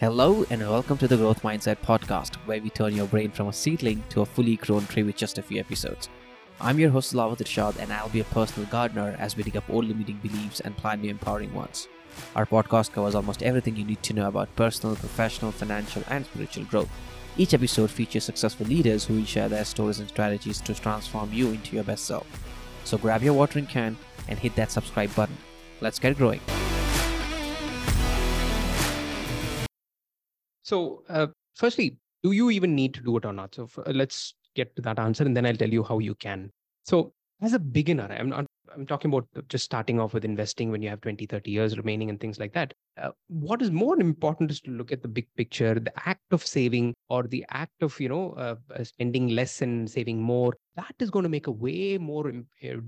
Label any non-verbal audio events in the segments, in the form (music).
Hello, and welcome to the Growth Mindset podcast, where we turn your brain from a seedling to a fully grown tree with just a few episodes. I'm your host, Lawat Irshad, and I'll be a personal gardener as we dig up old limiting beliefs and plant new empowering ones. Our podcast covers almost everything you need to know about personal, professional, financial, and spiritual growth. Each episode features successful leaders who will share their stories and strategies to transform you into your best self. So grab your watering can and hit that subscribe button. Let's get growing. So, uh, firstly, do you even need to do it or not? So, uh, let's get to that answer, and then I'll tell you how you can. So, as a beginner, I'm not. I'm talking about just starting off with investing when you have 20, 30 years remaining and things like that. Uh, what is more important is to look at the big picture, the act of saving or the act of, you know, uh, uh spending less and saving more. That is going to make a way more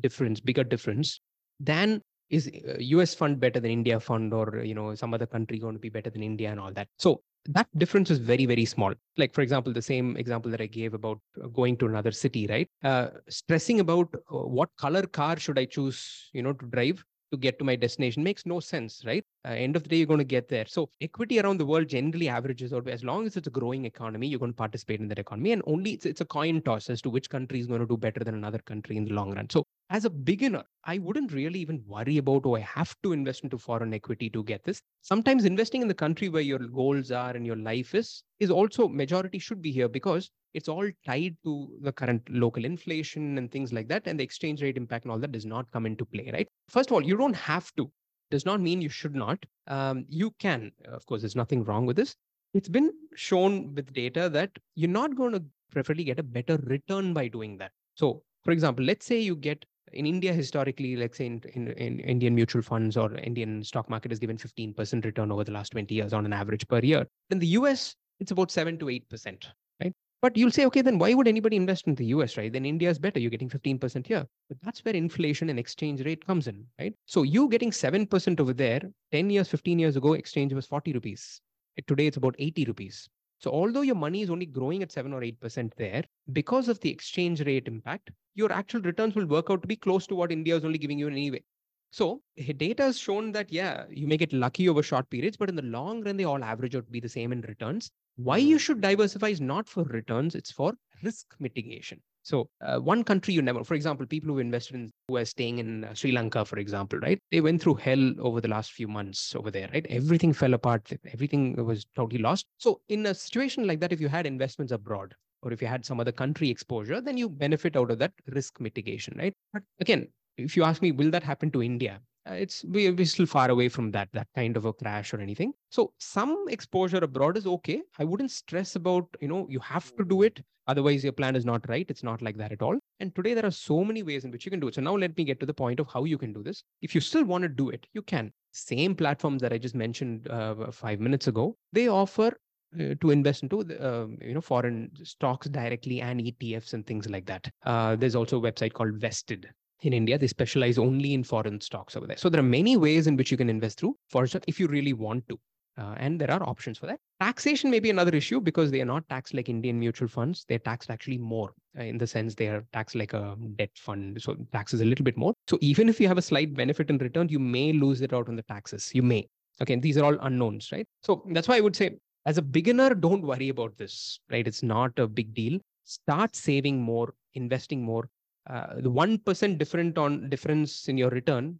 difference, bigger difference than is us fund better than india fund or you know some other country going to be better than india and all that so that difference is very very small. Like for example the same example that i gave about uh, going to another city right? Uh, stressing about uh, what color car should i choose you know to drive to get to my destination makes no sense right? Uh, end of the day you're going to get there. So equity around the world generally averages out as long as it's a growing economy you're going to participate in that economy and only it's, it's a coin toss as to which country is going to do better than another country in the long run. So as a beginner, I wouldn't really even worry about, oh, I have to invest into foreign equity to get this. Sometimes investing in the country where your goals are and your life is, is also majority should be here because it's all tied to the current local inflation and things like that. And the exchange rate impact and all that does not come into play, right? First of all, you don't have to. Does not mean you should not. Um, you can. Of course, there's nothing wrong with this. It's been shown with data that you're not going to preferably get a better return by doing that. So, for example, let's say you get in India, historically, let's say in, in, in, Indian mutual funds or Indian stock market has given 15% return over the last 20 years on an average per year. In the US, it's about 7 to 8%, right? But you'll say, okay, then why would anybody invest in the US, right? Then India is better. You're getting 15% here. But that's where inflation and exchange rate comes in, right? So you getting 7% over there, 10 years, 15 years ago, exchange was 40 rupees. Today, it's about 80 rupees. So although your money is only growing at 7 or 8% there, because of the exchange rate impact, your actual returns will work out to be close to what India is only giving you anyway. So data has shown that, yeah, you may get lucky over short periods, but in the long run, they all average out to be the same in returns. Why you hmm. should diversify is not for returns, it's for risk mitigation. So uh, one country you never, for example, people who invested in who are staying in uh, Sri Lanka, for example, right? They went through hell over the last few months over there, right? Everything fell apart. Everything was totally lost. So in a situation like that, if you had investments abroad, or if you had some other country exposure, then you benefit out of that risk mitigation, right? But again, if you ask me, will that happen to India? Uh, it's we, we're still far away from that that kind of a crash or anything. So some exposure abroad is okay. I wouldn't stress about you know you have to do it. Otherwise your plan is not right. It's not like that at all. And today there are so many ways in which you can do it. So now let me get to the point of how you can do this. If you still want to do it you can. Same platforms that i just mentioned uh, five minutes ago they offer uh, to invest into uh, you know foreign stocks directly and ETFs and things like that. Uh, there's also a website called Vested in India. They specialize only in foreign stocks over there. So there are many ways in which you can invest through foreign stocks if you really want to. Uh, and there are options for that. Taxation may be another issue because they are not taxed like Indian mutual funds. They're taxed actually more uh, in the sense they are taxed like a debt fund. So taxes a little bit more. So even if you have a slight benefit in return, you may lose it out on the taxes. You may. Okay. These are all unknowns, right? So that's why I would say as a beginner, don't worry about this, right? It's not a big deal. Start saving more, investing more. Uh, the 1% different on difference in your return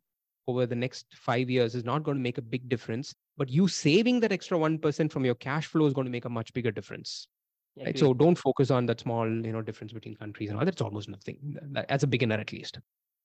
over the next five years is not going to make a big difference but you saving that extra 1% from your cash flow is going to make a much bigger difference. Right? so don't focus on that small you know difference between countries and all that's almost nothing as a beginner at least.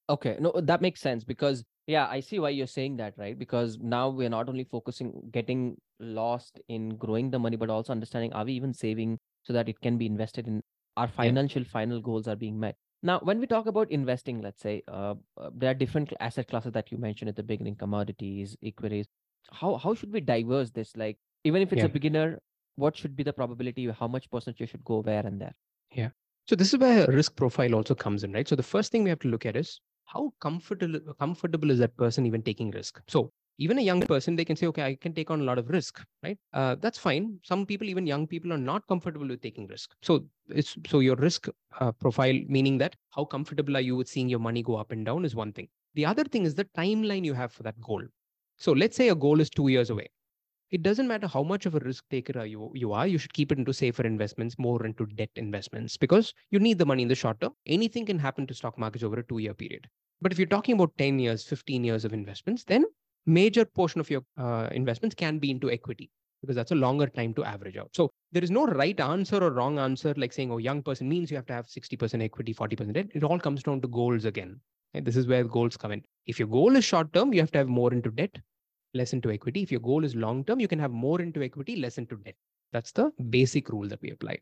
Okay no that makes sense because yeah i see why you're saying that right? Because now we're not only focusing getting lost in growing the money but also understanding are we even saving so that it can be invested in our financial yeah. final goals are being met now, when we talk about investing, let's say uh, uh, there are different asset classes that you mentioned at the beginning: commodities, equities. How how should we diverse this? Like, even if it's yeah. a beginner, what should be the probability? How much percentage you should go where and there? Yeah. So this is where risk profile also comes in, right? So the first thing we have to look at is how comfortable comfortable is that person even taking risk. So even a young person they can say okay i can take on a lot of risk right? Uh, that's fine. Some people even young people are not comfortable with taking risk. So it's so your risk uh, profile meaning that how comfortable are you with seeing your money go up and down is one thing. The other thing is the timeline you have for that goal. So let's say a goal is 2 years away. It doesn't matter how much of a risk taker you, you are, you should keep it into safer investments, more into debt investments, because you need the money in the short term. Anything can happen to stock markets over a two year period. But if you're talking about 10 years, 15 years of investments, then major portion of your uh, investments can be into equity because that's a longer time to average out. So there is no right answer or wrong answer like saying, oh, young person means you have to have 60% equity, 40% debt. It all comes down to goals again. This is where goals come in. If your goal is short term, you have to have more into debt, less into equity. If your goal is long term, you can have more into equity, less into debt. That's the basic rule that we apply.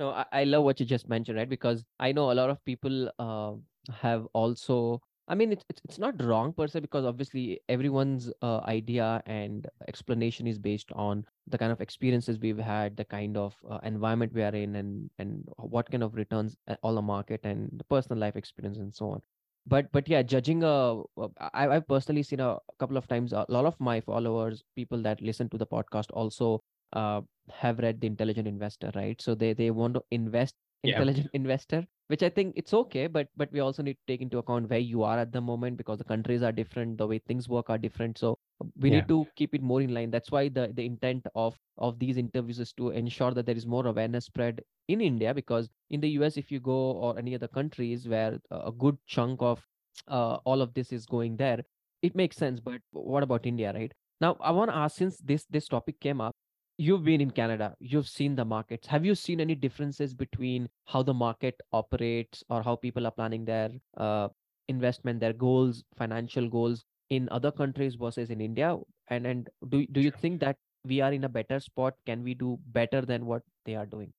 No, I, I love what you just mentioned, right? Because I know a lot of people uh, have also I mean, it's, it's not wrong per se because obviously everyone's uh, idea and explanation is based on the kind of experiences we've had, the kind of uh, environment we are in, and and what kind of returns uh, all the market and the personal life experience and so on. But but yeah, judging a, uh, I, I've personally seen a couple of times a lot of my followers, people that listen to the podcast, also uh, have read the Intelligent Investor, right? So they they want to invest intelligent yeah. investor which i think it's okay but but we also need to take into account where you are at the moment because the countries are different the way things work are different so we yeah. need to keep it more in line that's why the the intent of of these interviews is to ensure that there is more awareness spread in india because in the us if you go or any other countries where a good chunk of uh, all of this is going there it makes sense but what about india right now i want to ask since this this topic came up you've been in Canada, you've seen the markets. Have you seen any differences between how the market operates or how people are planning their uh, investment, their goals, financial goals in other countries versus in India? And and do do you think that we are in a better spot? Can we do better than what they are doing?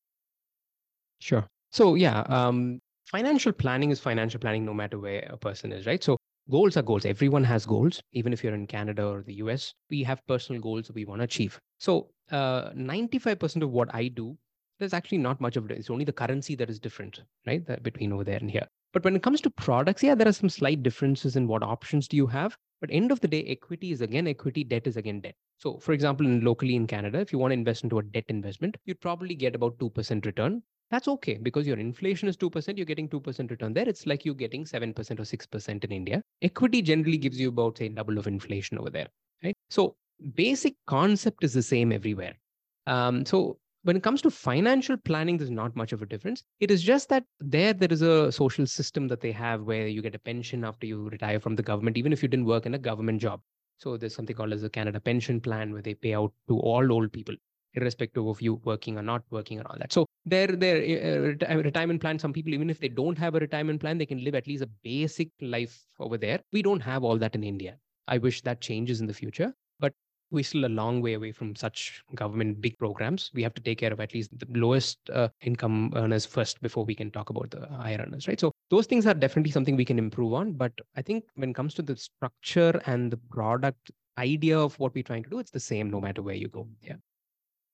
Sure. So yeah, um, financial planning is financial planning no matter where a person is, right? So goals are goals. Everyone has goals, even if you're in Canada or the US. We have personal goals that we want to achieve. So, uh, 95% of what I do, there's actually not much of it. It's only the currency that is different, right? That between over there and here. But when it comes to products, yeah, there are some slight differences in what options do you have. But end of the day, equity is again equity, debt is again debt. So, for example, in locally in Canada, if you want to invest into a debt investment, you'd probably get about 2% return that's okay because your inflation is 2%, you're getting 2% return there. It's like you're getting 7% or 6% in India. Equity generally gives you about, say, double of inflation over there. Right. So basic concept is the same everywhere. Um, so when it comes to financial planning, there's not much of a difference. It is just that there, there is a social system that they have where you get a pension after you retire from the government, even if you didn't work in a government job. So there's something called as a Canada pension plan where they pay out to all old people irrespective of you working or not working and all that. So their their uh, retirement plan, some people even if they don't have a retirement plan, they can live at least a basic life over there. We don't have all that in India. I wish that changes in the future, we're still a long way away from such government big programs. We have to take care of at least the lowest uh, income earners first before we can talk about the higher earners, right? So those things are definitely something we can improve on. But I think when it comes to the structure and the product idea of what we're trying to do, it's the same no matter where you go. Yeah.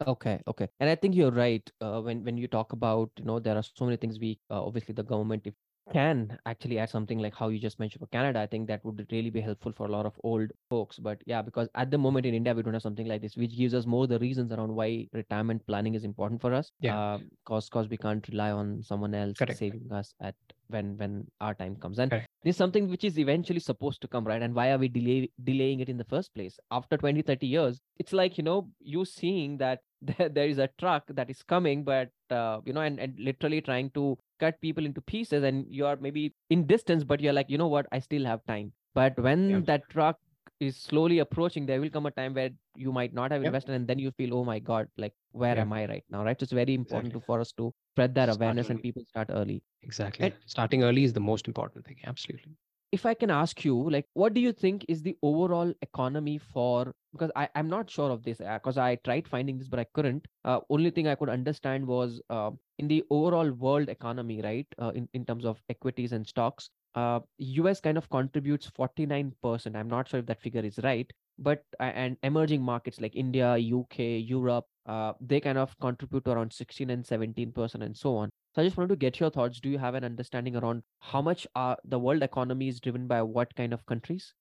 Okay, okay. And I think you're right. Uh, when when you talk about, you know, there are so many things we uh, obviously the government if can actually add something like how you just mentioned for Canada, I think that would really be helpful for a lot of old folks. But yeah, because at the moment in India we don't have something like this, which gives us more the reasons around why retirement planning is important for us. Yeah. Uh, cause cause we can't rely on someone else Correct. saving us at when when our time comes. And Correct. this is something which is eventually supposed to come, right? And why are we delay, delaying it in the first place? After 20, 30 years, it's like, you know, you seeing that there, there is a truck that is coming but uh, you know and, and literally trying to cut people into pieces and you are maybe in distance but you're like you know what? I still have time. But when yeah. that truck is slowly approaching there will come a time where you might not have invested and then you feel oh my god like where yeah. am i right now? Right? So it's very important exactly. to, for us to spread that awareness and people start early. Exactly. And, starting early is the most important thing. Absolutely if I can ask you, like, what do you think is the overall economy for? Because I, I'm not sure of this, because uh, I tried finding this, but I couldn't. Uh, only thing I could understand was uh, in the overall world economy, right? Uh, in, in terms of equities and stocks, uh, US kind of contributes 49%. I'm not sure if that figure is right, but and emerging markets like India, UK, Europe, uh, they kind of contribute around 16 and 17% and so on. So I just wanted to get your thoughts. Do you have an understanding around how much uh, the world economy is driven by what kind of countries?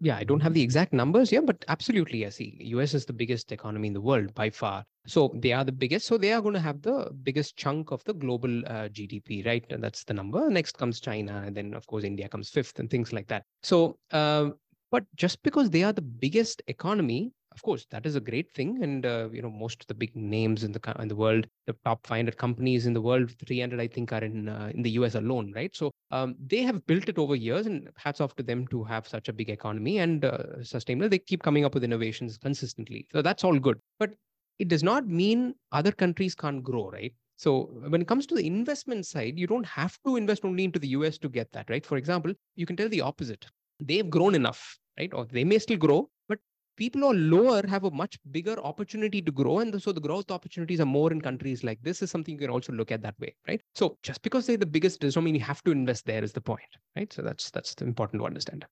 Yeah, I don't have the exact numbers here, but absolutely, I see. US is the biggest economy in the world by far. So they are the biggest. So they are going to have the biggest chunk of the global uh, GDP, right? And that's the number. Next comes China, and then of course India comes fifth, and things like that. So, uh, but just because they are the biggest economy, of course, that is a great thing. And, uh, you know, most of the big names in the, in the world, the top 500 companies in the world, 300, I think, are in, uh, in the US alone, right? So um, they have built it over years and hats off to them to have such a big economy and uh, sustainable. They keep coming up with innovations consistently. So that's all good. But it does not mean other countries can't grow, right? So when it comes to the investment side, you don't have to invest only into the US to get that, right? For example, you can tell the opposite. They've grown enough, right? Or they may still grow, people who are lower have a much bigger opportunity to grow. And so the growth opportunities are more in countries like this is something you can also look at that way, right? So just because they're the biggest does not mean you have to invest there is the point, right? So that's that's important to understand.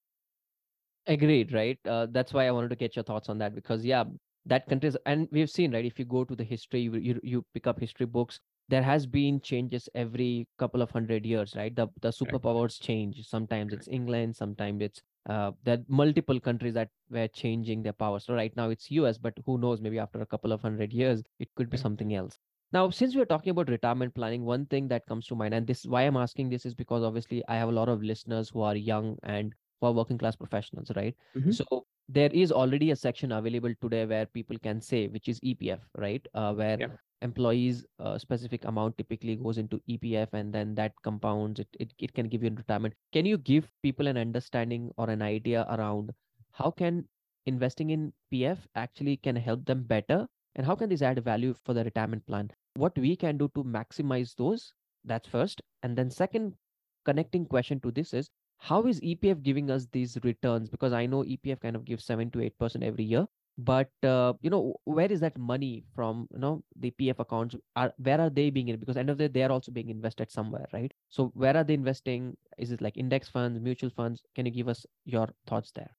Agreed, right? Uh, that's why I wanted to get your thoughts on that because yeah, that countries and we've seen right. If you go to the history, you you, you pick up history books. There has been changes every couple of hundred years, right? The the superpowers change. Sometimes it's England, sometimes it's uh, there are multiple countries that were changing their power. So right now it's US, but who knows? Maybe after a couple of hundred years, it could be something else. Now, since we're talking about retirement planning, one thing that comes to mind, and this is why I'm asking this, is because obviously I have a lot of listeners who are young and who are working class professionals, right? Mhm. So there is already a section available today where people can say, which is EPF, right? Uh, where Yeah. employees a specific amount typically goes into EPF and then that compounds it, it it can give you in retirement. Can you give people an understanding or an idea around how can investing in PF actually can help them better and how can this add value for the retirement plan? What we can do to maximize those? That's first. And then second connecting question to this is how is EPF giving us these returns? Because I know EPF kind of gives seven to eight percent every year but uh, you know where is that money from you know the pf accounts are where are they being in because end of the day they are also being invested somewhere right so where are they investing is it like index funds mutual funds can you give us your thoughts there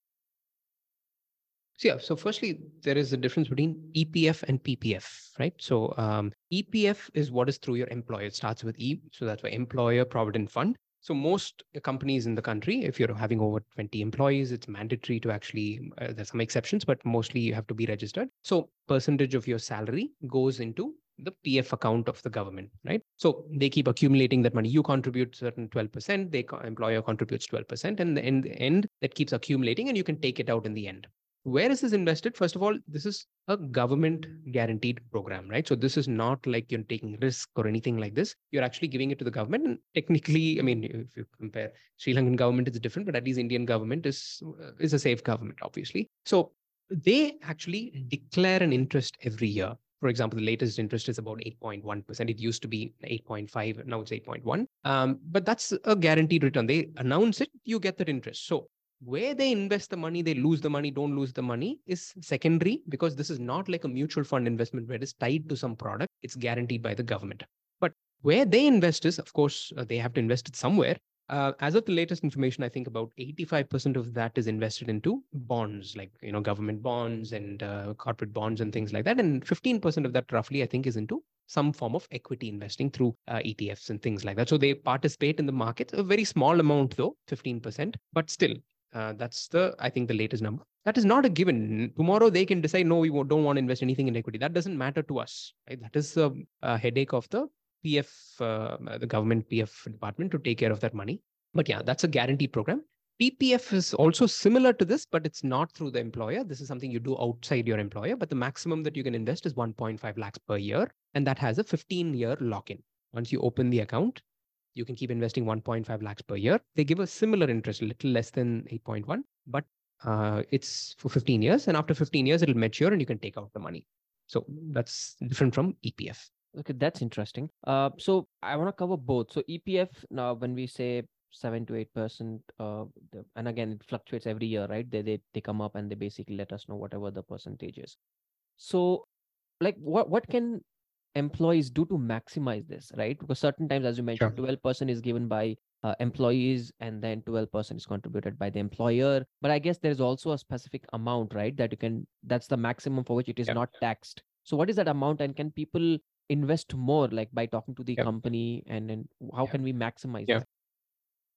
So yeah, so firstly, there is a difference between EPF and PPF, right? So um, EPF is what is through your employer. It starts with E, so that's why Employer Provident Fund. So most companies in the country, if you're having over 20 employees, it's mandatory to actually. Uh, there's some exceptions, but mostly you have to be registered. So percentage of your salary goes into the PF account of the government, right? So they keep accumulating that money. You contribute certain 12%, the employer contributes 12%, and in the end, that keeps accumulating, and you can take it out in the end where is this invested first of all this is a government guaranteed program right so this is not like you're taking risk or anything like this you're actually giving it to the government and technically i mean if you compare sri lankan government it's different but at least indian government is is a safe government obviously so they actually declare an interest every year for example, the latest interest is about 8.1%. It used to be 8.5, now it's 8.1. Um, but that's a guaranteed return. They announce it, you get that interest. So where they invest the money, they lose the money, don't lose the money is secondary because this is not like a mutual fund investment where it is tied to some product. It's guaranteed by the government. But where they invest is, of course, uh, they have to invest it somewhere. Uh, as of the latest information, I think about 85% of that is invested into bonds, like you know, government bonds and uh, corporate bonds and things like that. And 15% of that, roughly, I think, is into some form of equity investing through uh, ETFs and things like that. So they participate in the market, a very small amount though, 15%, but still uh, that's the, I think, the latest number. That is not a given. Tomorrow they can decide, no, we don't want to invest anything in equity. That doesn't matter to us. Right? That is a, a headache of the PF, uh, the government PF department to take care of that money. But yeah, that's a guaranteed program. PPF is also similar to this, but it's not through the employer. This is something you do outside your employer, but the maximum that you can invest is 1.5 lakhs per year. And that has a 15 year lock in. Once you open the account, you can keep investing 1.5 lakhs per year. They give a similar interest, a little less than 8.1, but uh, it's for 15 years. And after 15 years, it'll mature and you can take out the money. So that's different from EPF. Okay, that's interesting. Uh, so I want to cover both. So EPF now, when we say seven to eight percent, uh, and again it fluctuates every year, right? They they they come up and they basically let us know whatever the percentage is. So, like, what what can employees do to maximize this, right? Because certain times, as you mentioned, twelve percent is given by uh, employees and then 12% is contributed by the employer but i guess there's also a specific amount right that you can that's the maximum for which it is Yep. not taxed so what is that amount and can people invest more like by talking to the Yep. company and then how Yep. can we maximize Yeah. that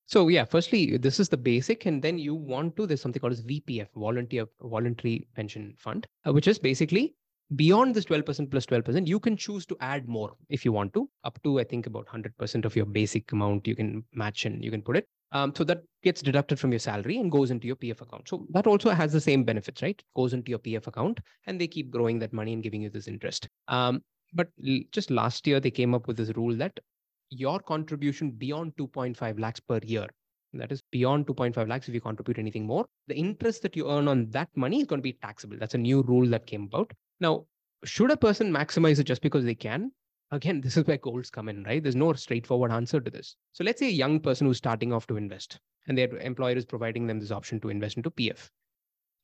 So yeah, firstly, this is the basic, and then you want to. There's something called as VPF, Voluntary Voluntary Pension Fund, uh, which is basically beyond this 12% plus 12%. You can choose to add more if you want to, up to I think about 100% of your basic amount. You can match and you can put it. Um, so that gets deducted from your salary and goes into your PF account. So that also has the same benefits, right? Goes into your PF account and they keep growing that money and giving you this interest. Um, but just last year, they came up with this rule that your contribution beyond 2.5 lakhs per year, that is beyond 2.5 lakhs if you contribute anything more, the interest that you earn on that money is going to be taxable. That's a new rule that came about. Now, should a person maximize it just because they can? Again, this is where goals come in, right? There's no straightforward answer to this. So let's say a young person who's starting off to invest and their employer is providing them this option to invest into PF.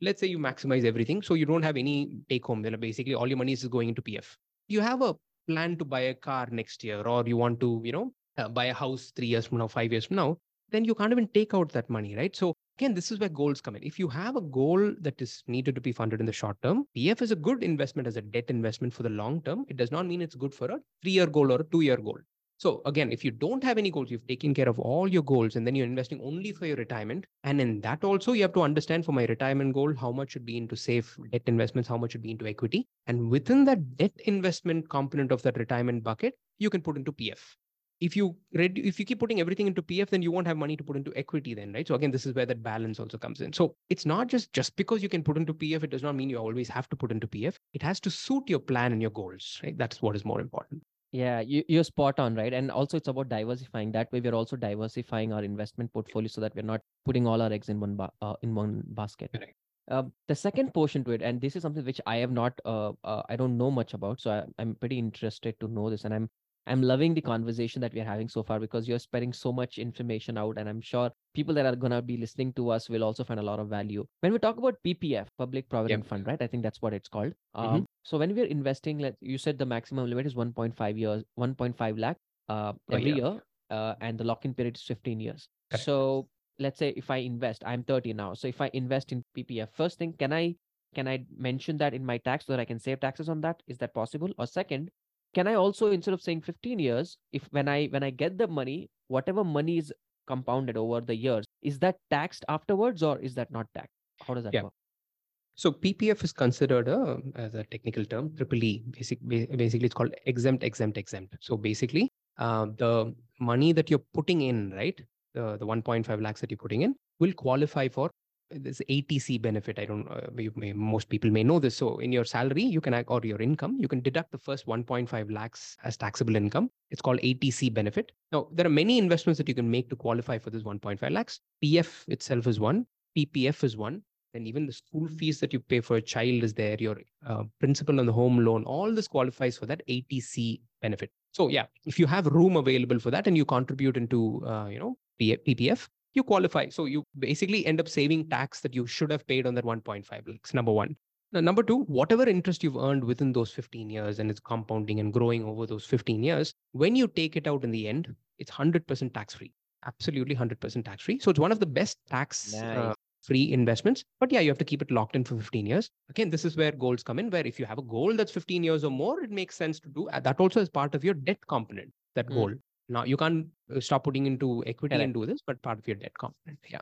Let's say you maximize everything. So you don't have any take home. Then basically all your money is going into PF. You have a plan to buy a car next year, or you want to, you know, uh, buy a house three years from now, five years from now, then you can't even take out that money, right? So again, this is where goals come in. If you have a goal that is needed to be funded in the short term, PF is a good investment as a debt investment for the long term. It does not mean it's good for a three-year goal or a two-year goal. So again, if you don't have any goals, you've taken care of all your goals and then you're investing only for your retirement. And in that also, you have to understand for my retirement goal, how much should be into safe debt investments, how much should be into equity. And within that debt investment component of that retirement bucket, you can put into PF if you read if you keep putting everything into pf then you won't have money to put into equity then right? So again this is where that balance also comes in. So it's not just just because you can put into pf it does not mean you always have to put into pf it has to suit your plan and your goals right? That's what is more important. Yeah you, you're spot on right? And also it's about diversifying. That way we're also diversifying our investment portfolio so that we're not putting all our eggs in one ba- uh, in one basket. Right. Uh, the second portion to it, and this is something which I have not, uh, uh, I don't know much about, so I, I'm pretty interested to know this, and I'm I'm loving the conversation that we're having so far because you're spreading so much information out. And I'm sure people that are going to be listening to us will also find a lot of value. When we talk about PPF, Public Provident yep. Fund, right? I think that's what it's called. Mm-hmm. Um, so when we're investing, let you said the maximum limit is 1.5 years, 1.5 lakh uh, every oh, yeah. year. Uh, and the lock-in period is 15 years. So let's say if I invest, I'm 30 now. So if I invest in PPF, first thing, can I can I mention that in my tax so that I can save taxes on that? Is that possible? Or second, can i also instead of saying 15 years if when i when i get the money whatever money is compounded over the years is that taxed afterwards or is that not taxed? How does that yeah. work? So ppf is considered a, as a technical term triple e basic, basically it's called exempt exempt exempt. So basically uh, the money that you're putting in right the, the 1.5 lakhs that you're putting in will qualify for this 80C benefit. I don't uh, may, most people may know this. So in your salary, you can or your income, you can deduct the first 1.5 lakhs as taxable income. It's called 80C benefit. Now there are many investments that you can make to qualify for this 1.5 lakhs. PF itself is one. PPF is one. And even the school fees that you pay for a child is there. Your uh, principal on the home loan, all this qualifies for that 80C benefit. So yeah, if you have room available for that and you contribute into uh, you know PPF, you qualify. So you basically end up saving tax that you should have paid on that 1.5 lakhs, number one. Now, number two, whatever interest you've earned within those 15 years and it's compounding and growing over those 15 years, when you take it out in the end, it's 100% tax free. Absolutely 100% tax free. So it's one of the best tax uh, nice. uh, free investments. But yeah, you have to keep it locked in for 15 years. Again, this is where goals come in, where if you have a goal that's 15 years or more, it makes sense to do that also is part of your debt component, that mm. goal. Now you can't uh, stop putting into equity Correct. and do this, but part of your debt component. Yeah.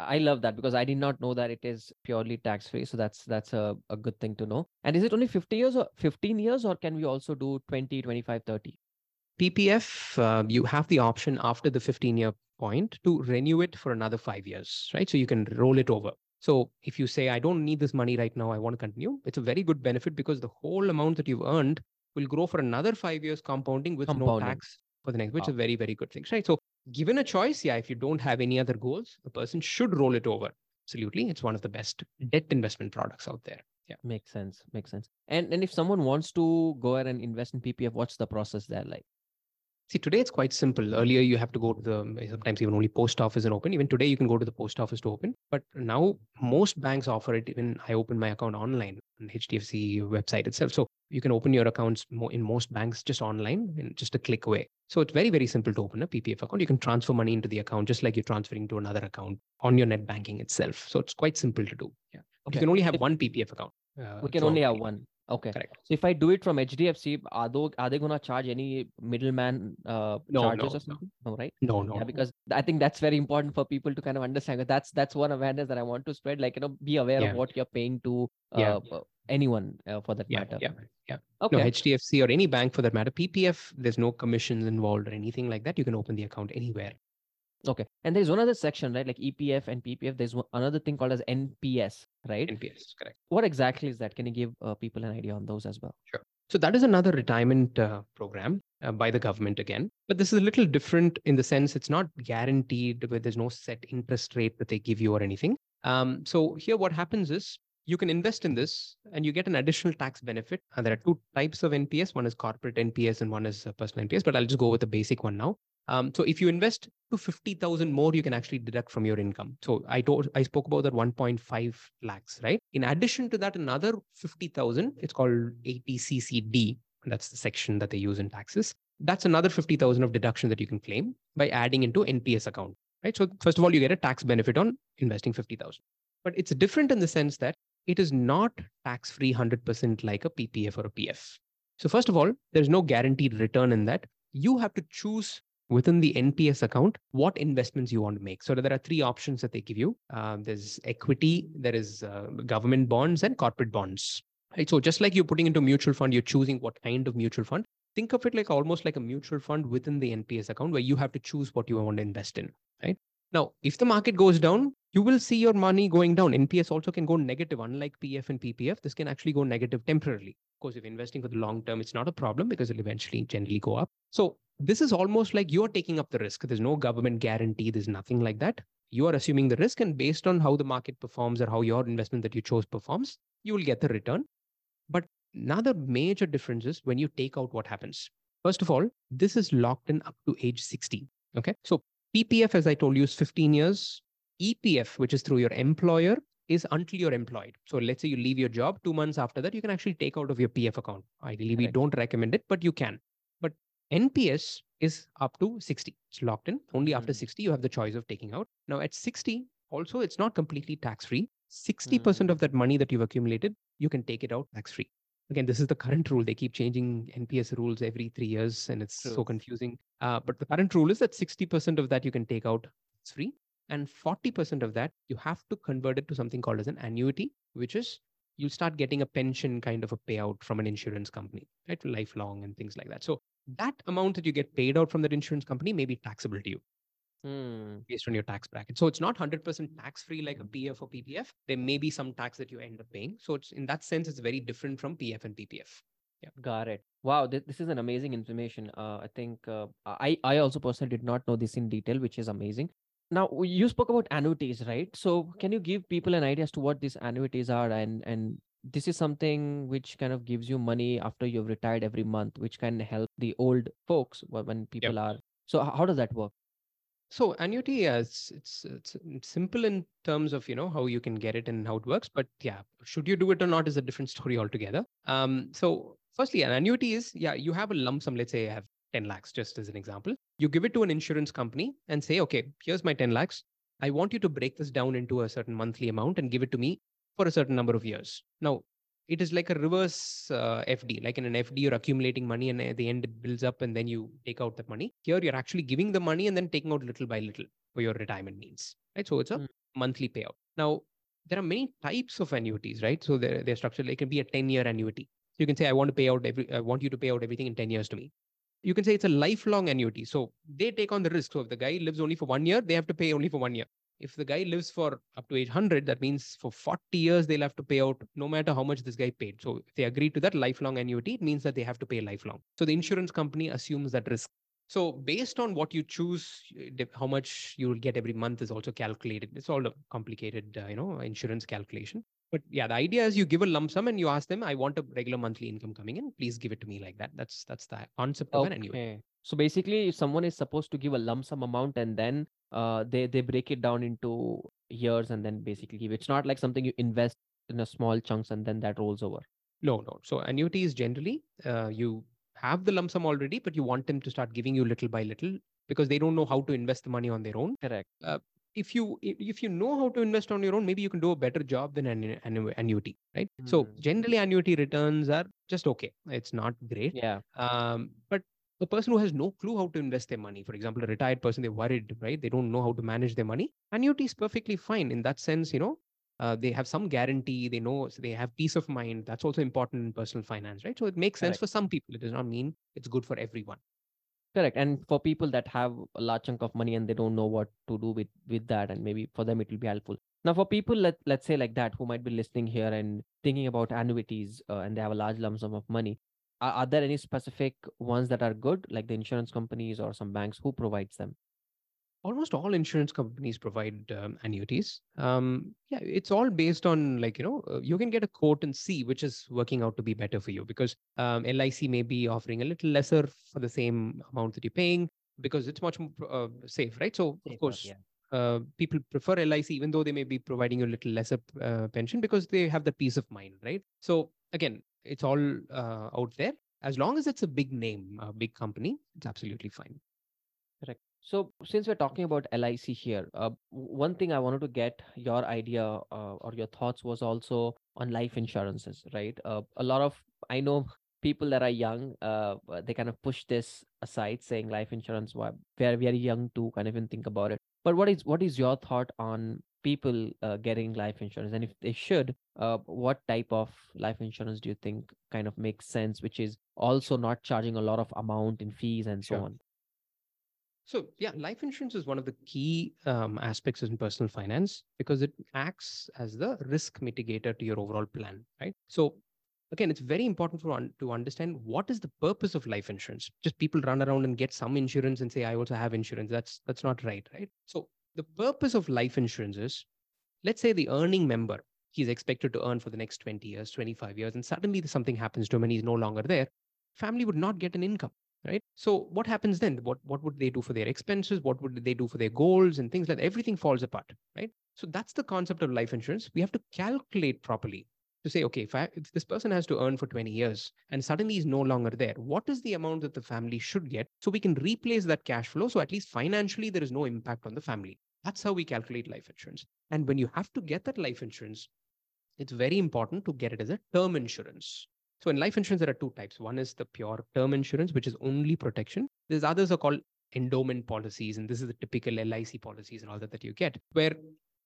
I love that because I did not know that it is purely tax free. So that's that's a, a good thing to know. And is it only 50 years or 15 years or can we also do 20, 25, 30? PPF, uh, you have the option after the 15 year point to renew it for another five years, right? So you can roll it over. So if you say, I don't need this money right now, I want to continue, it's a very good benefit because the whole amount that you've earned will grow for another five years compounding with compounding. no tax for the next, which wow. is very, very good thing, right? So given a choice, yeah, if you don't have any other goals, a person should roll it over. Absolutely. It's one of the best mm. debt investment products out there. Yeah. Makes sense. Makes sense. And and if someone wants to go ahead and invest in PPF, what's the process there like? See, today it's quite simple. Earlier, you have to go to the sometimes even only post office and open. Even today, you can go to the post office to open. But now most banks offer it. Even I opened my account online on HDFC website itself. So you can open your accounts in most banks just online and just a click away. So it's very, very simple to open a PPF account. You can transfer money into the account just like you're transferring to another account on your net banking itself. So it's quite simple to do. Yeah. Okay. You can only have one PPF account. Uh, we can only have one. Okay. Correct. So if I do it from HDFC, are they, are they going to charge any middleman uh, no, charges no, or something? No. no. right? No, no. Yeah, because I think that's very important for people to kind of understand. That's that's one awareness that I want to spread. Like you know, be aware yeah. of what you're paying to uh, yeah. Anyone uh, for that yeah, matter. Yeah, yeah. Okay. No, HDFC or any bank for that matter. PPF, there's no commissions involved or anything like that. You can open the account anywhere. Okay. And there's one other section, right? Like EPF and PPF. There's one, another thing called as NPS, right? NPS, correct. What exactly is that? Can you give uh, people an idea on those as well? Sure. So that is another retirement uh, program uh, by the government again. But this is a little different in the sense it's not guaranteed where there's no set interest rate that they give you or anything. Um, so here what happens is you can invest in this and you get an additional tax benefit. And there are two types of NPS. One is corporate NPS and one is personal NPS, but I'll just go with the basic one now. Um, so if you invest to 50,000 more, you can actually deduct from your income. So I told, I spoke about that 1.5 lakhs, right? In addition to that, another 50,000, it's called 80CCD. That's the section that they use in taxes. That's another 50,000 of deduction that you can claim by adding into NPS account, right? So first of all, you get a tax benefit on investing 50,000. But it's different in the sense that it is not tax free 100% like a PPF or a PF. So, first of all, there's no guaranteed return in that. You have to choose within the NPS account what investments you want to make. So, there are three options that they give you uh, there's equity, there is uh, government bonds, and corporate bonds. Right? So, just like you're putting into mutual fund, you're choosing what kind of mutual fund. Think of it like almost like a mutual fund within the NPS account where you have to choose what you want to invest in. Right now, if the market goes down, you will see your money going down. NPS also can go negative, unlike PF and PPF. This can actually go negative temporarily. Of course, if investing for the long term, it's not a problem because it'll eventually generally go up. So this is almost like you're taking up the risk. There's no government guarantee. There's nothing like that. You are assuming the risk, and based on how the market performs or how your investment that you chose performs, you will get the return. But another major difference is when you take out what happens. First of all, this is locked in up to age 60. Okay. So PPF, as I told you, is 15 years. EPF, which is through your employer, is until you're employed. So let's say you leave your job two months after that, you can actually take out of your PF account. Ideally, we don't recommend it, but you can. But NPS is up to 60. It's locked in. Only mm-hmm. after 60, you have the choice of taking out. Now, at 60, also, it's not completely tax free. 60% mm-hmm. of that money that you've accumulated, you can take it out tax free. Again, this is the current rule. They keep changing NPS rules every three years, and it's True. so confusing. Uh, but the current rule is that 60% of that you can take out tax free and 40% of that you have to convert it to something called as an annuity which is you start getting a pension kind of a payout from an insurance company right? Lifelong and things like that. So that amount that you get paid out from that insurance company may be taxable to you hmm. based on your tax bracket. So it's not 100% tax free like a pf or ppf there may be some tax that you end up paying. So it's in that sense it's very different from pf and ppf yeah. Got it. Wow th- this is an amazing information. Uh, i think uh, i i also personally did not know this in detail which is amazing now you spoke about annuities right? So can you give people an idea as to what these annuities are and and this is something which kind of gives you money after you've retired every month which can help the old folks when people yep. are so how does that work? So annuity yes it's, it's it's simple in terms of you know how you can get it and how it works but yeah should you do it or not is a different story altogether. Um so firstly an annuity is yeah you have a lump sum let's say i have 10 lakhs, just as an example. You give it to an insurance company and say, okay, here's my 10 lakhs. I want you to break this down into a certain monthly amount and give it to me for a certain number of years. Now, it is like a reverse uh, FD. Like in an FD, you're accumulating money and at the end it builds up and then you take out that money. Here, you're actually giving the money and then taking out little by little for your retirement needs. Right. So it's a mm. monthly payout. Now, there are many types of annuities, right? So they're, they're structured. It can be a 10 year annuity. You can say, I want to pay out every, I want you to pay out everything in 10 years to me you can say it's a lifelong annuity. So they take on the risk. So if the guy lives only for one year, they have to pay only for one year. If the guy lives for up to age 100, that means for 40 years, they'll have to pay out no matter how much this guy paid. So if they agree to that lifelong annuity, it means that they have to pay lifelong. So the insurance company assumes that risk. So based on what you choose, how much you will get every month is also calculated. It's all a complicated, uh, you know, insurance calculation. But yeah, the idea is you give a lump sum and you ask them, I want a regular monthly income coming in. Please give it to me like that. That's that's the concept of okay. an annuity. So basically, if someone is supposed to give a lump sum amount and then uh, they they break it down into years and then basically give. It's not like something you invest in a small chunks and then that rolls over. No, no. So annuity is generally uh, you have the lump sum already, but you want them to start giving you little by little because they don't know how to invest the money on their own. Correct. Uh, if you if you know how to invest on your own maybe you can do a better job than an, an annuity right? Mm. so hmm. generally annuity returns are just okay. It's not great. Yeah. Um but the person who has no clue how to invest their money for example a retired person they're worried right? They don't know how to manage their money. Annuity is perfectly fine in that sense you know uh, they have some guarantee they know so they have peace of mind. That's also important in personal finance right? So it makes sense Correct. for some people. It does not mean it's good for everyone correct. And for people that have a large chunk of money and they don't know what to do with with that and maybe for them it will be helpful. Now for people let, let's say like that who might be listening here and thinking about annuities uh, and they have a large lump sum of money are, are there any specific ones that are good like the insurance companies or some banks who provides them almost all insurance companies provide um, annuities um, yeah it's all based on like you know uh, you can get a quote and see which is working out to be better for you because um, lic may be offering a little lesser for the same amount that you're paying because it's much more uh, safe right so of course yeah. Uh, people prefer LIC even though they may be providing you a little lesser uh, pension because they have the peace of mind, right? So again, it's all uh, out there. As long as it's a big name, a big company, it's absolutely fine. Correct. So, since we're talking about LIC here, uh, one thing I wanted to get your idea uh, or your thoughts was also on life insurances, right? Uh, a lot of I know people that are young, uh, they kind of push this aside, saying life insurance, we're very young to kind of even think about it. But what is what is your thought on people uh, getting life insurance, and if they should, uh, what type of life insurance do you think kind of makes sense, which is also not charging a lot of amount in fees and so sure. on? So, yeah, life insurance is one of the key um, aspects in personal finance because it acts as the risk mitigator to your overall plan, right? So, again, it's very important for un- to understand what is the purpose of life insurance. Just people run around and get some insurance and say, "I also have insurance." That's that's not right, right? So, the purpose of life insurance is, let's say, the earning member he's expected to earn for the next 20 years, 25 years, and suddenly something happens to him and he's no longer there. Family would not get an income right? So what happens then? What what would they do for their expenses? What would they do for their goals and things like that? Everything falls apart right? So that's the concept of life insurance. We have to calculate properly to say okay if, I, if this person has to earn for 20 years and suddenly is no longer there what is the amount that the family should get so we can replace that cash flow? So at least financially there is no impact on the family. That's how we calculate life insurance. And when you have to get that life insurance it's very important to get it as a term insurance so in life insurance, there are two types. One is the pure term insurance, which is only protection. There's others are called endowment policies, and this is the typical LIC policies and all that that you get, where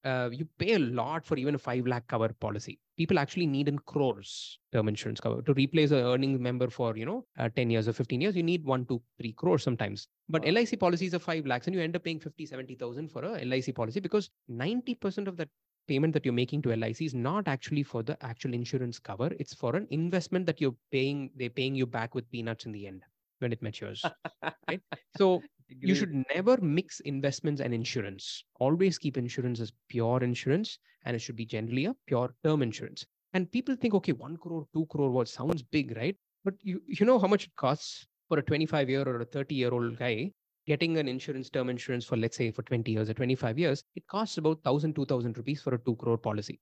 uh, you pay a lot for even a five lakh cover policy. People actually need in crores term insurance cover to replace an earning member for you know uh, 10 years or 15 years. You need one, two, three crores sometimes. But. LIC policies are five lakhs, and you end up paying 50, 70,000 for a LIC policy because 90% of that payment that you're making to LIC is not actually for the actual insurance cover. It's for an investment that you're paying, they're paying you back with peanuts in the end when it matures. right? (laughs) So you should never mix investments and insurance. Always keep insurance as pure insurance, and it should be generally a pure term insurance. And people think, okay, one crore, two crore, what sounds big, right? But you you know how much it costs for a 25 year or a 30 year old guy getting an insurance term insurance for let's say for 20 years or 25 years it costs about 1000 2000 rupees for a 2 crore policy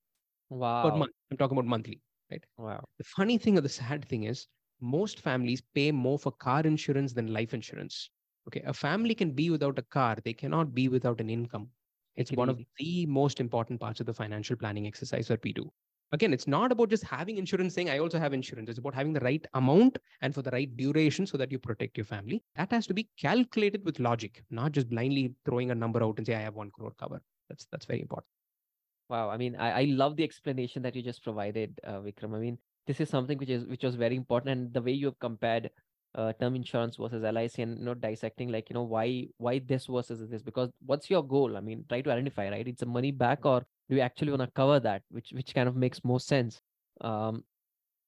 wow. per month. I'm talking about monthly right? Wow. The funny thing or the sad thing is most families pay more for car insurance than life insurance okay? A family can be without a car they cannot be without an income. It's one of the most important parts of the financial planning exercise that we do again it's not about just having insurance saying i also have insurance. It's about having the right amount and for the right duration so that you protect your family. That has to be calculated with logic not just blindly throwing a number out and say i have one crore cover. That's that's very important. Wow. I mean i, I love the explanation that you just provided uh, vikram. I mean this is something which is which was very important and the way you have compared uh, term insurance versus LIC and you know dissecting like you know why why this versus this because what's your goal? I mean try to identify right? It's a money back or do we actually want to cover that? Which which kind of makes more sense. Um,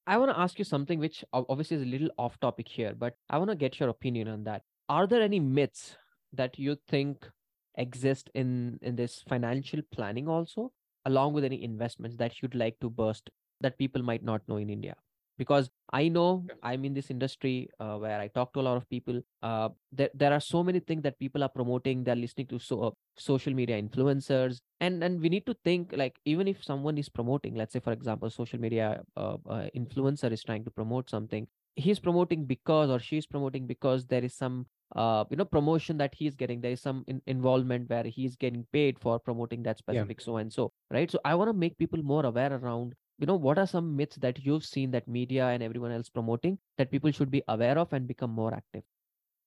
i want to ask you something which obviously is a little off topic here but i want to get your opinion on that. Are there any myths that you think exist in in this financial planning also along with any investments that you'd like to burst that people might not know in india? Because i know i'm in this industry uh, where i talk to a lot of people. Uh, there, there are so many things that people are promoting they're listening to so, uh, social media influencers and and we need to think like even if someone is promoting let's say for example social media uh, uh, influencer is trying to promote something he's promoting because or she's promoting because there is some uh, you know promotion that he's getting there is some in- involvement where he's getting paid for promoting that specific yeah. so and so right? So i want to make people more aware around you know what are some myths that you've seen that media and everyone else promoting that people should be aware of and become more active?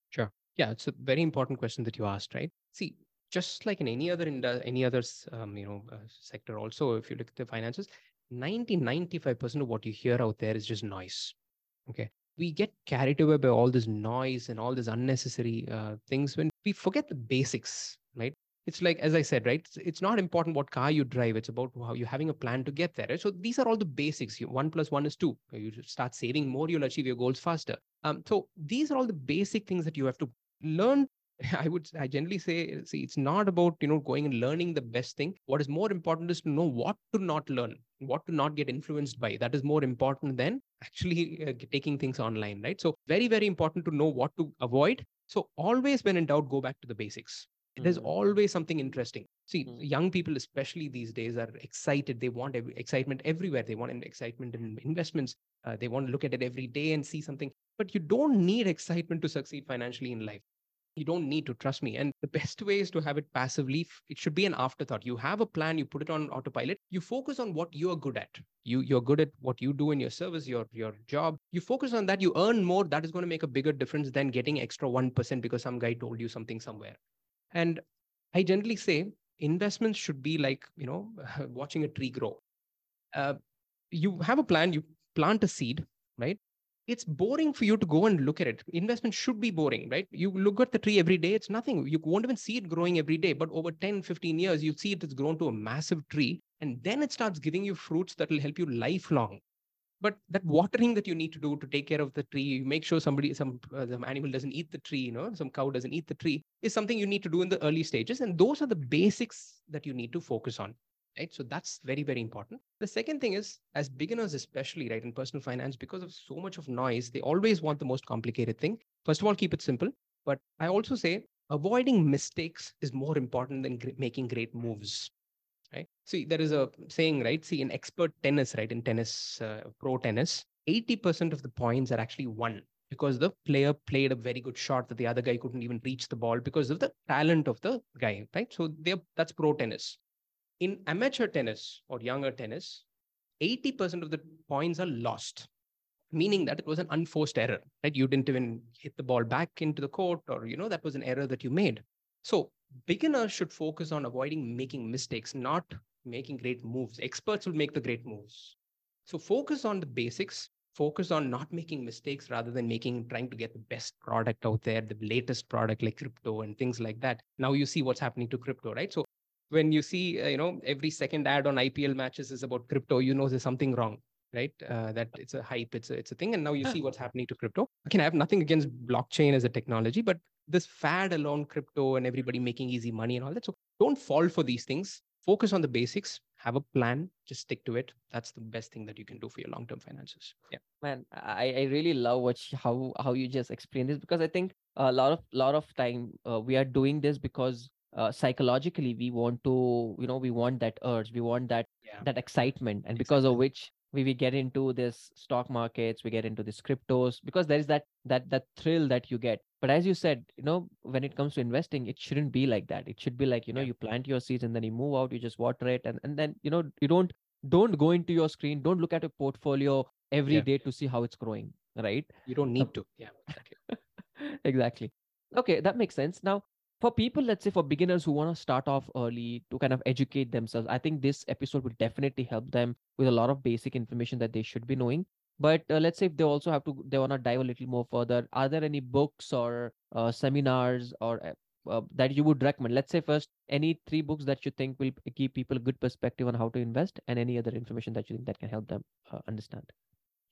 Sure. Yeah it's a very important question that you asked right? See just like in any other any other um, you know uh, sector also if you look at the finances 90 95% of what you hear out there is just noise okay we get carried away by all this noise and all this unnecessary uh, things when we forget the basics, right? It's like, as I said, right? It's, it's, not important what car you drive. It's about how you're having a plan to get there. Right? So these are all the basics. One plus one is two. You start saving more, you'll achieve your goals faster. Um, so these are all the basic things that you have to learn (laughs) I would I generally say see it's not about you know going and learning the best thing. What is more important is to know what to not learn, what to not get influenced by. That is more important than actually uh, taking things online, right? So very very important to know what to avoid. So always when in doubt, go back to the basics. Mm-hmm. There's always something interesting. See, mm-hmm. young people, especially these days, are excited. They want every, excitement everywhere. They want excitement in investments. Uh, they want to look at it every day and see something. But you don't need excitement to succeed financially in life you don't need to trust me. And the best way is to have it passively. It should be an afterthought. You have a plan you put it on autopilot. You focus on what you're good at. You you're good at what you do in your service your your job. You focus on that. You earn more. That is going to make a bigger difference than getting extra 1% because some guy told you something somewhere. And i generally say investments should be like you know (laughs) watching a tree grow. Uh, you have a plan. You plant a seed right it's boring for you to go and look at it. Investment should be boring, right? You look at the tree every day, it's nothing. You won't even see it growing every day. But over 10, 15 years, you see it has grown to a massive tree. And then it starts giving you fruits that will help you lifelong. But that watering that you need to do to take care of the tree, you make sure somebody, some, uh, some animal doesn't eat the tree, you know, some cow doesn't eat the tree, is something you need to do in the early stages. And those are the basics that you need to focus on right? So that's very very important. The second thing is as beginners especially right in personal finance because of so much of noise they always want the most complicated thing. First of all keep it simple. But i also say avoiding mistakes is more important than making great moves right? See there is a saying right? See in expert tennis right in tennis uh, pro tennis 80% of the points are actually won because the player played a very good shot that the other guy couldn't even reach the ball because of the talent of the guy right? So that's pro tennis in amateur tennis or younger tennis, 80% of the points are lost, meaning that it was an unforced error, right? You didn't even hit the ball back into the court, or, you know, that was an error that you made. So beginners should focus on avoiding making mistakes, not making great moves. Experts will make the great moves. So focus on the basics, focus on not making mistakes rather than making trying to get the best product out there the latest product like crypto and things like that now you see what's happening to crypto right so when you see uh, you know every second ad on IPL matches is about crypto, you know there's something wrong, right? Uh, that it's a hype, it's a it's a thing, and now you see what's happening to crypto. Again, I have nothing against blockchain as a technology, but this fad alone, crypto and everybody making easy money and all that. So don't fall for these things. Focus on the basics. Have a plan. Just stick to it. That's the best thing that you can do for your long-term finances. Yeah, man, I, I really love what how how you just explained this because I think a lot of lot of time uh, we are doing this because uh, psychologically we want to you know we want that urge we want that yeah. that excitement. And because of which we, we get into this stock markets we get into this cryptos because there is that that that thrill that you get. But as you said you know when it comes to investing it shouldn't be like that. It should be like you know yeah. you plant your seeds and then you move out you just water it. And, and then you know you don't don't go into your screen don't look at a portfolio every yeah. day to see how it's growing right? You don't need to. Yeah exactly. (laughs) Exactly. Okay that makes sense. Now for people let's say for beginners who want to start off early to kind of educate themselves i think this episode will definitely help them with a lot of basic information that they should be knowing. But uh, let's say if they also have to they want to dive a little more further are there any books or uh, seminars or uh, uh, that you would recommend? Let's say first any three books that you think will give people a good perspective on how to invest and any other information that you think that can help them uh, understand.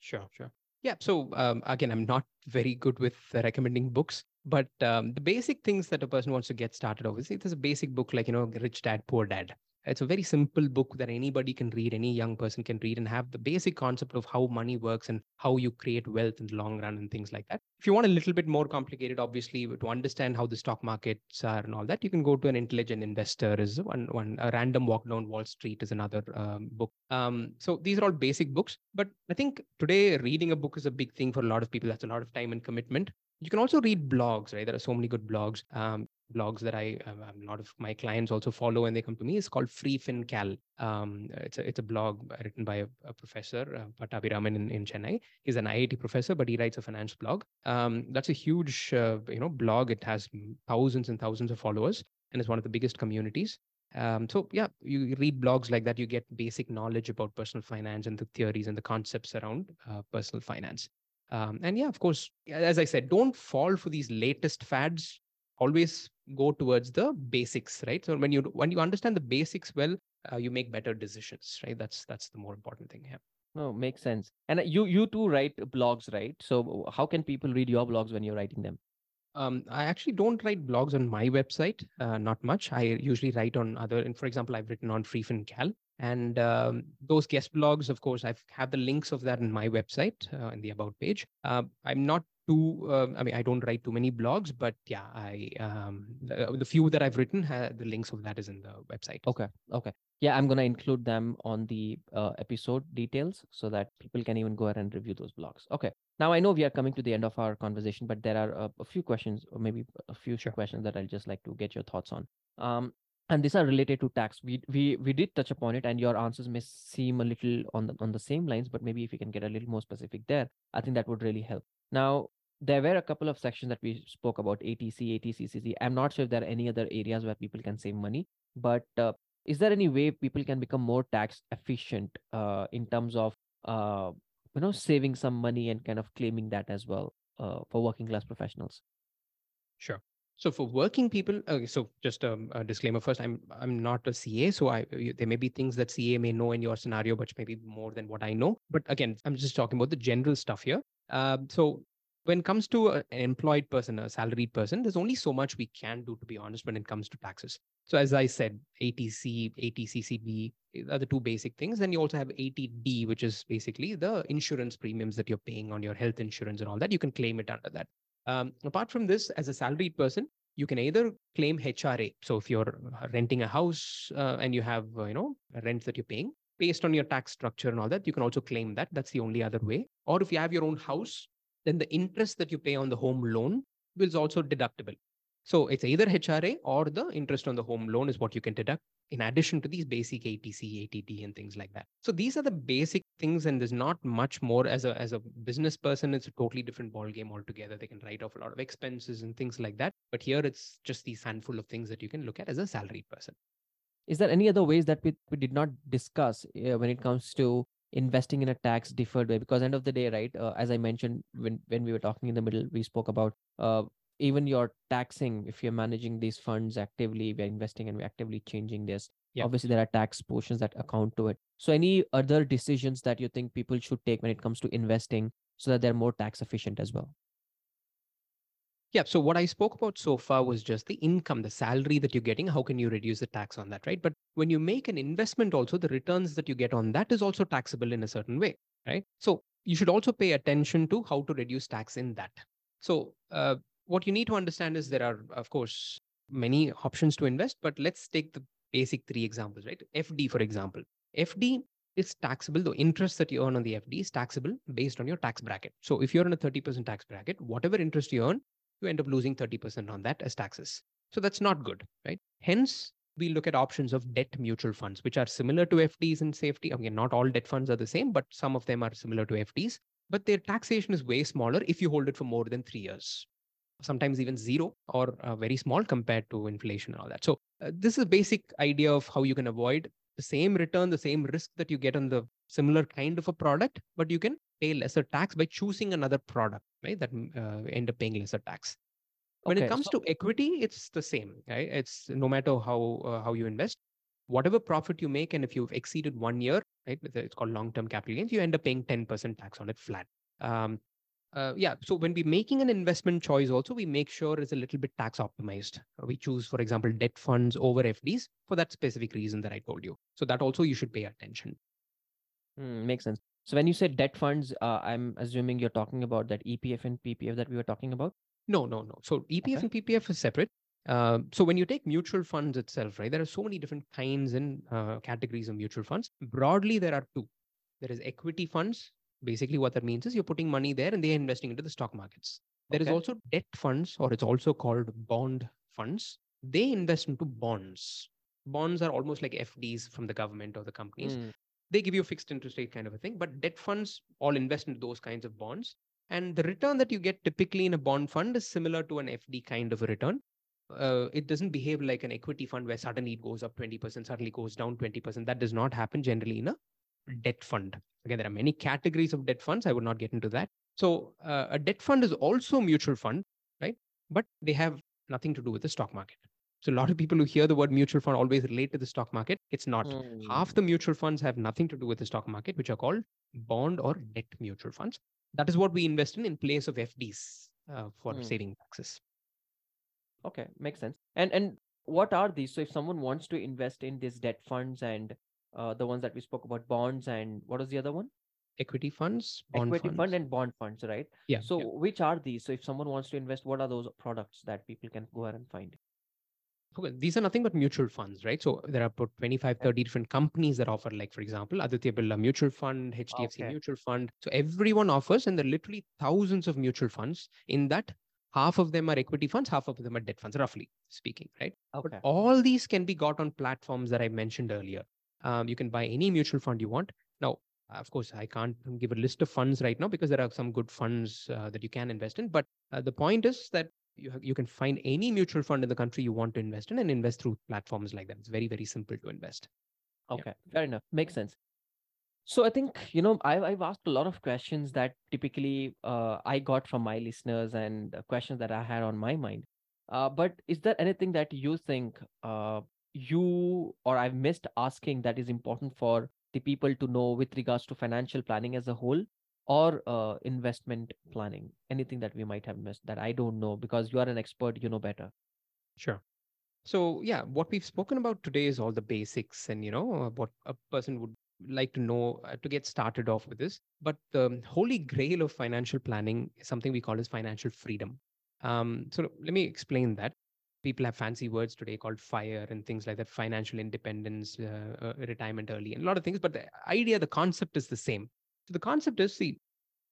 Sure sure yeah so um, again i'm not very good with recommending books but um, the basic things that a person wants to get started obviously, there's a basic book like, you know, Rich Dad, Poor Dad. It's a very simple book that anybody can read, any young person can read and have the basic concept of how money works and how you create wealth in the long run and things like that. If you want a little bit more complicated, obviously, to understand how the stock markets are and all that, you can go to an intelligent investor is one, one a random walk down Wall Street is another um, book. Um, so these are all basic books. But I think today reading a book is a big thing for a lot of people. That's a lot of time and commitment you can also read blogs right there are so many good blogs um, blogs that I um, a lot of my clients also follow when they come to me is called Free FinCal. Um, it's a it's a blog written by a, a professor uh, Pattabiraman in, in Chennai. He's an IIT professor, but he writes a finance blog. Um, that's a huge uh, you know blog. It has thousands and thousands of followers, and it's one of the biggest communities. Um, so yeah, you read blogs like that, you get basic knowledge about personal finance and the theories and the concepts around uh, personal finance. Um, and yeah, of course, as I said, don't fall for these latest fads. Always go towards the basics, right? So when you when you understand the basics well, uh, you make better decisions, right? That's that's the more important thing here. No, makes sense. And uh, you you too write blogs, right? So how can people read your blogs when you're writing them? Um, I actually don't write blogs on my website, uh, not much. I usually write on other, and for example, I've written on FreeFinCal, and um, those guest blogs, of course, I have the links of that in my website uh, in the about page. Uh, I'm not too, uh, I mean, I don't write too many blogs, but yeah, I um, the, the few that I've written, the links of that is in the website. Okay, okay, yeah, I'm gonna include them on the uh, episode details so that people can even go ahead and review those blogs. Okay, now I know we are coming to the end of our conversation, but there are a, a few questions, or maybe a few sure. questions that I'll just like to get your thoughts on. Um, and these are related to tax. We we we did touch upon it, and your answers may seem a little on the on the same lines, but maybe if you can get a little more specific there, I think that would really help. Now, there were a couple of sections that we spoke about 80C, 80CCD. I'm not sure if there are any other areas where people can save money, but uh, is there any way people can become more tax efficient uh, in terms of uh, you know saving some money and kind of claiming that as well uh, for working class professionals? Sure. So for working people, okay, so just a, a, disclaimer first, I'm I'm not a CA, so I there may be things that CA may know in your scenario, which may be more than what I know. But again, I'm just talking about the general stuff here. Um, so when it comes to an employed person, a salaried person, there's only so much we can do, to be honest, when it comes to taxes. So as I said, 80C, 80CCD are the two basic things. Then you also have 80D, which is basically the insurance premiums that you're paying on your health insurance and all that. You can claim it under that. Um, apart from this, as a salaried person, you can either claim HRA. So if you're renting a house uh, and you have, uh, you know, rent that you're paying based on your tax structure and all that, you can also claim that. That's the only other way. Or if you have your own house, then the interest that you pay on the home loan is also deductible. So it's either HRA or the interest on the home loan is what you can deduct in addition to these basic 80C, 80D, and things like that. So these are the basic things, and there's not much more as a as a business person. It's a totally different ball game altogether. They can write off a lot of expenses and things like that. But here it's just these handful of things that you can look at as a salaried person. Is there any other ways that we, we did not discuss uh, when it comes to investing in a tax deferred way? Because end of the day, right? Uh, as I mentioned when when we were talking in the middle, we spoke about uh, even your taxing if you're managing these funds actively we're investing and we're actively changing this yeah. obviously there are tax portions that account to it so any other decisions that you think people should take when it comes to investing so that they're more tax efficient as well yeah so what i spoke about so far was just the income the salary that you're getting how can you reduce the tax on that right but when you make an investment also the returns that you get on that is also taxable in a certain way right so you should also pay attention to how to reduce tax in that so uh, what you need to understand is there are, of course, many options to invest, but let's take the basic three examples, right? FD, for example. FD is taxable. The interest that you earn on the FD is taxable based on your tax bracket. So if you're in a 30% tax bracket, whatever interest you earn, you end up losing 30% on that as taxes. So that's not good, right? Hence, we look at options of debt mutual funds, which are similar to FDs in safety. Again, not all debt funds are the same, but some of them are similar to FDs. But their taxation is way smaller if you hold it for more than three years sometimes even zero or uh, very small compared to inflation and all that. So uh, this is a basic idea of how you can avoid the same return, the same risk that you get on the similar kind of a product, but you can pay lesser tax by choosing another product, right? That uh, end up paying lesser tax. When okay, it comes so- to equity, it's the same, right? It's no matter how uh, how you invest, whatever profit you make, and if you've exceeded one year, right, it's called long-term capital gains, you end up paying 10% tax on it flat. Um, uh, yeah so when we're making an investment choice also we make sure it's a little bit tax optimized uh, we choose for example debt funds over fds for that specific reason that i told you so that also you should pay attention mm, makes sense so when you say debt funds uh, i'm assuming you're talking about that epf and ppf that we were talking about no no no so epf okay. and ppf is separate uh, so when you take mutual funds itself right there are so many different kinds and uh, categories of mutual funds broadly there are two there is equity funds Basically, what that means is you're putting money there and they're investing into the stock markets. There okay. is also debt funds, or it's also called bond funds. They invest into bonds. Bonds are almost like FDs from the government or the companies. Mm. They give you a fixed interest rate kind of a thing, but debt funds all invest into those kinds of bonds. And the return that you get typically in a bond fund is similar to an FD kind of a return. Uh, it doesn't behave like an equity fund where suddenly it goes up 20%, suddenly goes down 20%. That does not happen generally in a debt fund. Again, there are many categories of debt funds. I would not get into that. So uh, a debt fund is also a mutual fund, right? But they have nothing to do with the stock market. So a lot of people who hear the word mutual fund always relate to the stock market. It's not. Hmm. Half the mutual funds have nothing to do with the stock market, which are called bond or debt mutual funds. That is what we invest in in place of FDs uh, for Hmm. saving taxes. Okay, makes sense. And and what are these? So if someone wants to invest in these debt funds and uh, the ones that we spoke about, bonds and what was the other one? Equity funds, bond Equity funds. fund and bond funds, right? yeah. So yeah. which are these? So if someone wants to invest, what are those products that people can go ahead and find? These are nothing but mutual funds, right? So there are about 25, 30 different companies that offer, like, for example, Aditya Birla Mutual Fund, HDFC Okay. Mutual Fund. So everyone offers, and there are literally thousands of mutual funds. In that, half of them are equity funds, half of them are debt funds, roughly speaking, right? Okay. But all these can be got on platforms that I mentioned earlier. Um, you can buy any mutual fund you want. Now, of course, I can't give a list of funds right now because there are some good funds uh, that you can invest in. But uh, the point is that you, have, you can find any mutual fund in the country you want to invest in and invest through platforms like that. It's very, very simple to invest. Yeah. Okay, fair enough. Makes sense. So I think, you know, I've, I've asked a lot of questions that typically uh, I got from my listeners and questions that I had on my mind. Uh, but is there anything that you think uh, you or I've missed asking that is important for the people to know with regards to financial planning as a whole or uh, investment planning? Anything that we might have missed that I don't know because you are an expert, you know better. Sure. So yeah, what we've spoken about today is all the basics and you know uh, what a person would like to know uh, to get started off with this. But the holy grail of financial planning is something we call as financial freedom. Um, so let me explain that. People have fancy words today called FIRE and things like that, financial independence, uh, uh, retirement early, and a lot of things. But the idea, the concept is the same. So the concept is, see,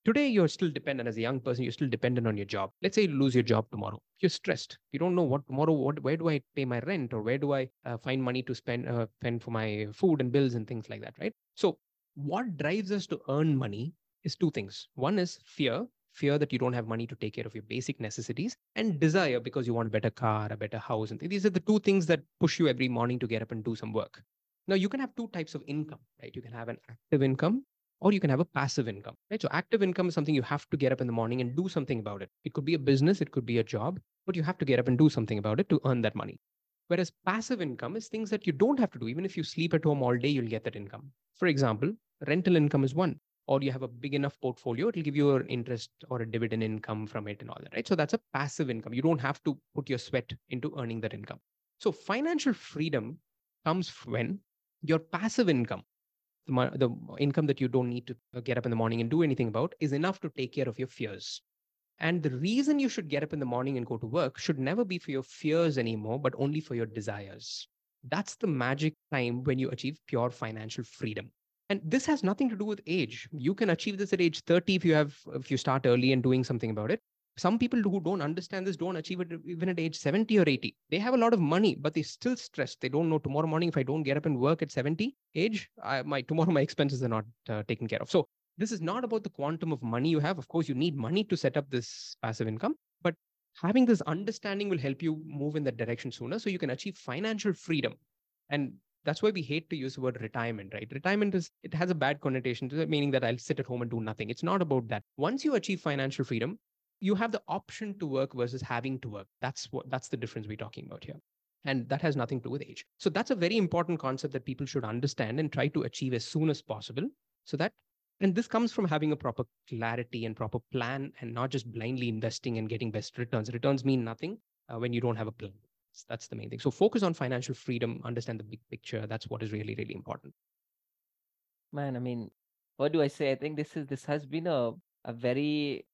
today you're still dependent as a young person you're still dependent on your job. Let's say you lose your job tomorrow. You're stressed. You don't know what tomorrow what where do i pay my rent or where do i uh, find money to spend uh, spend for my food and bills and things like that right? So what drives us to earn money is two things. One is fear fear that you don't have money to take care of your basic necessities and desire because you want a better car a better house and th- these are the two things that push you every morning to get up and do some work. Now you can have two types of income right? You can have an active income or you can have a passive income right? So active income is something you have to get up in the morning and do something about it. It could be a business it could be a job but you have to get up and do something about it to earn that money. Whereas passive income is things that you don't have to do. Even if you sleep at home all day you'll get that income. For example rental income is one or you have a big enough portfolio it'll give you an interest or a dividend income from it and all that right? So that's a passive income. You don't have to put your sweat into earning that income. So financial freedom comes when your passive income the, the income that you don't need to uh, get up in the morning and do anything about is enough to take care of your fears. And the reason you should get up in the morning and go to work should never be for your fears anymore, but only for your desires. That's the magic time when you achieve pure financial freedom. And this has nothing to do with age. You can achieve this at age 30 if you have if you start early and doing something about it. Some people who don't understand this don't achieve it even at age 70 or 80. They have a lot of money, but they still stressed. They don't know tomorrow morning if I don't get up and work at 70 age, I, my tomorrow (laughs) my expenses are not uh, taken care of. So this is not about the quantum of money you have. Of course, you need money to set up this passive income, but having this understanding will help you move in that direction sooner, so you can achieve financial freedom. And that's why we hate to use the word retirement, right? Retirement is it has a bad connotation to it, meaning that I'll sit at home and do nothing. It's not about that. Once you achieve financial freedom, you have the option to work versus having to work. That's what that's the difference we're talking about here. And that has nothing to do with age. So that's a very important concept that people should understand and try to achieve as soon as possible. So that and this comes from having a proper clarity and proper plan and not just blindly investing and getting best returns. Returns mean nothing uh, when you don't have a plan. That's the main thing. So focus on financial freedom, understand the big picture. That's what is really, really important. Man, I mean, what do I say? I think this is this has been a a very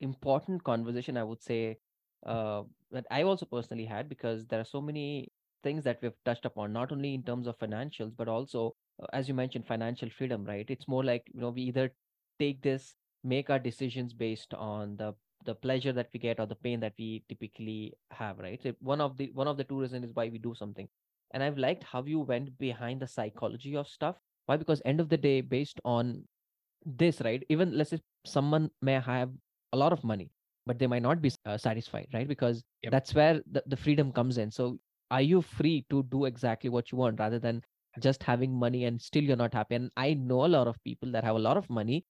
important conversation, I would say, uh, that I also personally had because there are so many things that we've touched upon, not only in terms of financials, but also, uh, as you mentioned, financial freedom, right? It's more like, you know, we either take this, make our decisions based on the the pleasure that we get or the pain that we typically have, right? So one of the one of the two reasons is why we do something. And I've liked how you went behind the psychology of stuff. Why? Because end of the day, based on this, right? Even let's say someone may have a lot of money, but they might not be uh, satisfied, right? Because Yep. that's where the, the freedom comes in. So are you free to do exactly what you want rather than just having money and still you're not happy? And I know a lot of people that have a lot of money,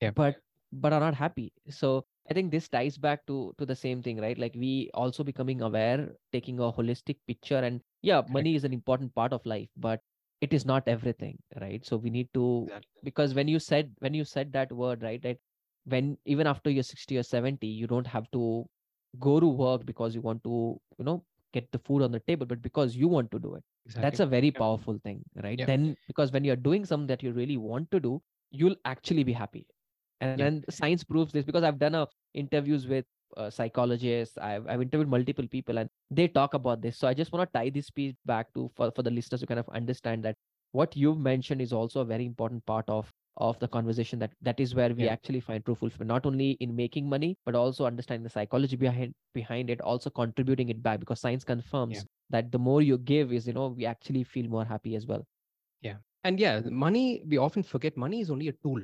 Yep. but but are not happy so i think this ties back to to the same thing right like we also becoming aware taking a holistic picture and yeah money is an important part of life but it is not everything right so we need to Exactly. because when you said when you said that word right that when even after you're 60 or 70 you don't have to go to work because you want to you know get the food on the table but because you want to do it Exactly. that's a very Yeah. powerful thing right Yeah. then because when you're doing something that you really want to do you'll actually be happy and Yeah. then science proves this because i've done a interviews with uh, psychologists I've, I've interviewed multiple people and they talk about this so i just want to tie this piece back to for, for the listeners to kind of understand that what you've mentioned is also a very important part of of the conversation that that is where we Yeah. actually find true fulfillment not only in making money but also understanding the psychology behind behind it also contributing it back because science confirms that the more you give is you know we actually feel more happy as well. Yeah. and yeah money we often forget money is only a tool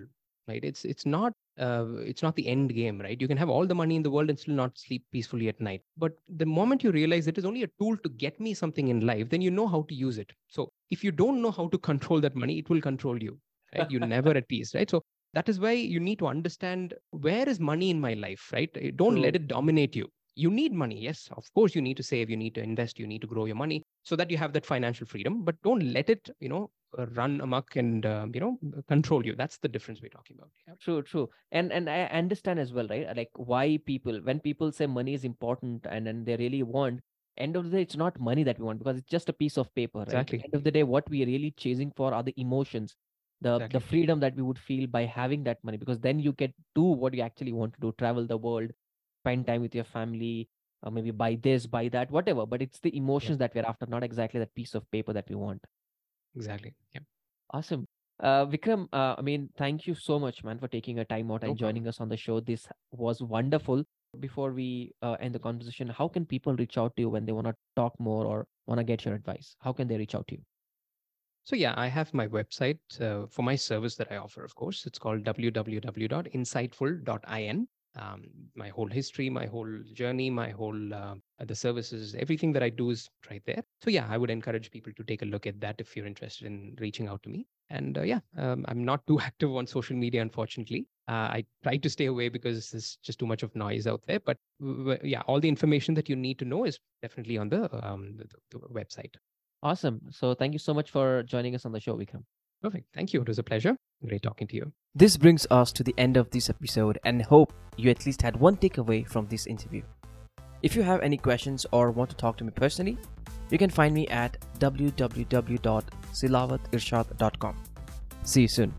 right? It's it's not uh, it's not the end game right? You can have all the money in the world and still not sleep peacefully at night. But the moment you realize it is only a tool to get me something in life then you know how to use it. So if you don't know how to (laughs) control that money it will control you right you're never at peace right so that is why you need to understand where is money in my life right Uh, don't let it dominate you you need money yes of course you need to save you need to invest you need to grow your money so that you have that financial freedom but don't let it you know uh, run amok and uh, you know control you that's the difference we're talking about yeah. True, true. And and I understand as well, right? Like why people when people say money is important and then they really want, end of the day, it's not money that we want because it's just a piece of paper, right? Exactly. End of the day, what we are really chasing for are the emotions, the Exactly. the freedom that we would feel by having that money, because then you get do what you actually want to do, travel the world, spend time with your family, or maybe buy this, buy that, whatever. But it's the emotions that we're after, not exactly that piece of paper that we want. exactly yeah Awesome. Uh, Vikram, uh, I mean, thank you so much, man, for taking a time out No and joining us on the show. This was wonderful. Before we uh, end the conversation, how can people reach out to you when they want to talk more or want to get your advice? How can they reach out to you? So yeah i have my website uh, for my service that i offer of course. It's called www.insightful.in um, my whole history my whole journey my whole uh, the services everything that i do is right there. So yeah i would encourage people to take a look at that if you're interested in reaching out to me. And uh, yeah um, i'm not too (laughs) active on social media unfortunately. Uh, i try to stay away because there's just too much of noise out there. But w- yeah all the information that you need to know is definitely on the um, the, the website Awesome. So thank you so much for joining us on the show, Vikram. perfect thank you it was a pleasure great talking to you This brings us to the end of this episode and hope you at least had one takeaway from this interview. If you have any questions or want to talk to me personally, you can find me at www.silawatirshad.com. See you soon.